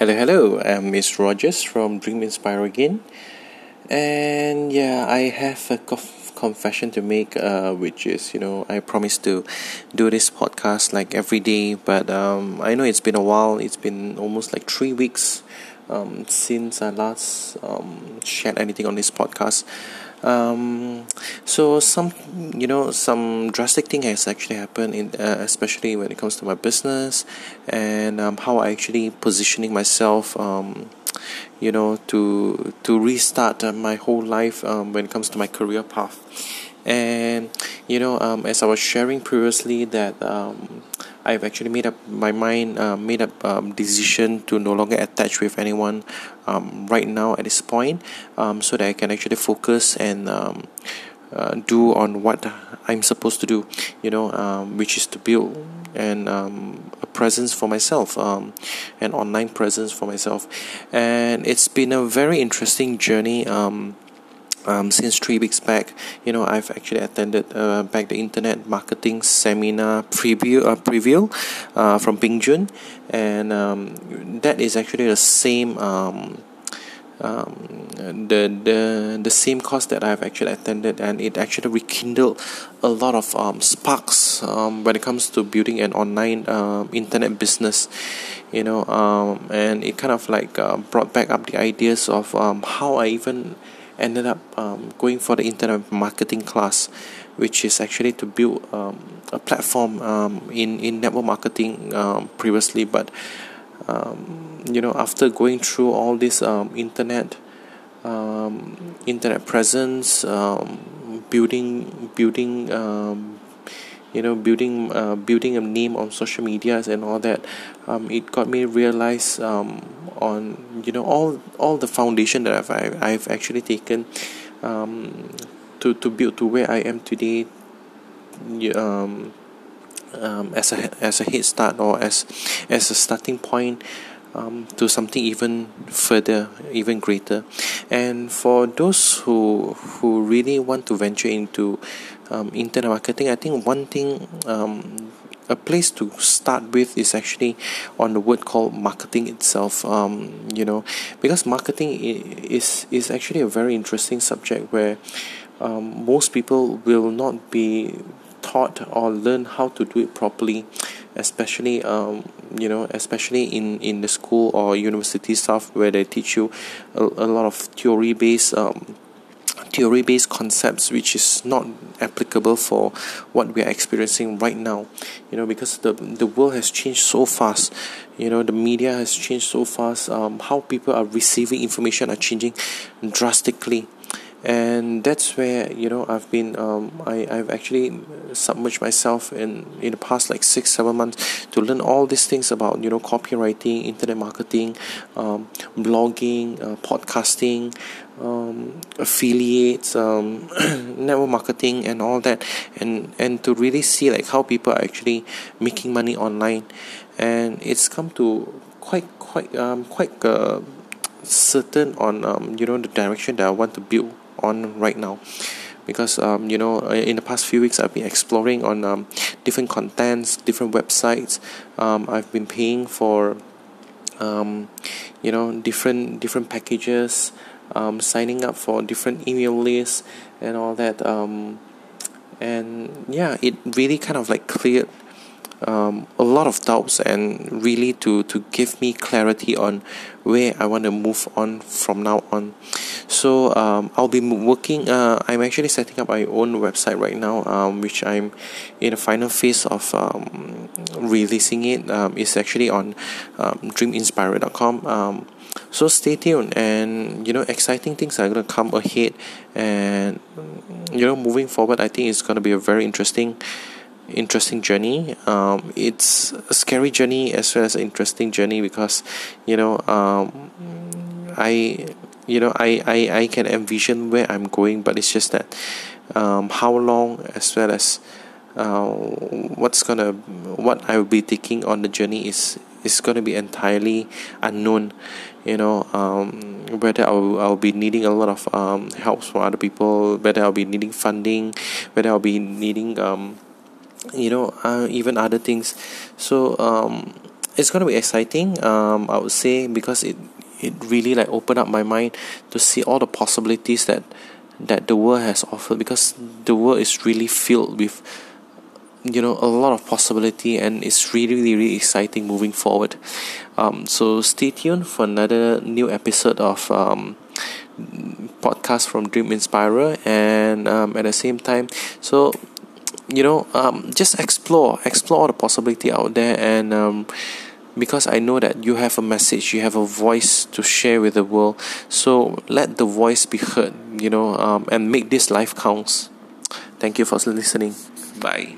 Hello, hello. I'm Miss Rogers from Dream Inspire again, and yeah, I have a conf- confession to make, uh, which is you know I promised to do this podcast like every day, but um, I know it's been a while. It's been almost like three weeks um, since I last um, shared anything on this podcast. Um, so some you know some drastic thing has actually happened in uh, especially when it comes to my business and um, how I actually positioning myself um, you know to to restart uh, my whole life um, when it comes to my career path. And you know um, as I was sharing previously that um, I've actually made up my mind, uh, made up um, decision to no longer attach with anyone um, right now at this point, um, so that I can actually focus and um, uh, do on what I'm supposed to do, you know, um, which is to build and um, a presence for myself, um, an online presence for myself, and it's been a very interesting journey. Um, um, since three weeks back, you know, I've actually attended uh, back the internet marketing seminar preview uh, preview uh, from Ping Jun, and um, that is actually the same um, um, the the the same course that I've actually attended, and it actually rekindled a lot of um, sparks um, when it comes to building an online uh, internet business, you know, um, and it kind of like uh, brought back up the ideas of um, how I even ended up um, going for the internet marketing class which is actually to build um, a platform um, in in network marketing um, previously. But um, you know after going through all this um, internet internet presence building building you know building uh, building a name on social medias and all that um, it got me realize um, on you know all all the foundation that I've I've actually taken um, to to build to where I am today um, um, as a as a head start or as as a starting point um, to something even further, even greater. And for those who who really want to venture into um, internet marketing, I think one thing. Um, a place to start with is actually on the word called marketing itself um, you know because marketing is is actually a very interesting subject where um, most people will not be taught or learn how to do it properly especially um, you know especially in in the school or university stuff where they teach you a, a lot of theory based um, theory based concepts which is not applicable for what we are experiencing right now. You know because the the world has changed so fast. You know the media has changed so fast. Um, how people are receiving information are changing drastically. And that's where you know I've been um, I, I've actually submerged myself in in the past like six seven months to learn all these things about you know copywriting internet marketing um, blogging uh, podcasting um, affiliates um, network marketing and all that and and to really see like how people are actually making money online. And it's come to quite quite um, quite uh, certain on um, you know the direction that I want to build on right now. Because um, you know in the past few weeks I've been exploring on um, different contents different websites. Um, I've been paying for um, you know different different packages um, signing up for different email lists and all that um, and yeah it really kind of like cleared um, a lot of doubts and really to to give me clarity on where I want to move on from now on. So um, I'll be working uh, I'm actually setting up my own website right now um, which I'm in the final phase of um, releasing it. Um, it's actually on um, dreaminspire.com um, so stay tuned and you know exciting things are going to come ahead and you know moving forward I think it's going to be a very interesting interesting journey. Um, it's a scary journey as well as an interesting journey because, you know, um, I, you know, I, I, I can envision where I'm going, but it's just that um, how long as well as uh, what's gonna what I will be taking on the journey is is gonna be entirely unknown. You know, um, whether I'll, I'll be needing a lot of um, help from other people, whether I'll be needing funding, whether I'll be needing um, you know uh, even other things. So um it's gonna be exciting. Um I would say because it it really like opened up my mind to see all the possibilities that that the world has offered because the world is really filled with you know a lot of possibility and it's really really really exciting moving forward. Um, so stay tuned for another new episode of um, podcast from dream inspirer and um, at the same time so you know um, just explore explore the possibility out there and um, because I know that you have a message, you have a voice to share with the world. So let the voice be heard, you know, um, and make this life counts. Thank you for listening. Bye.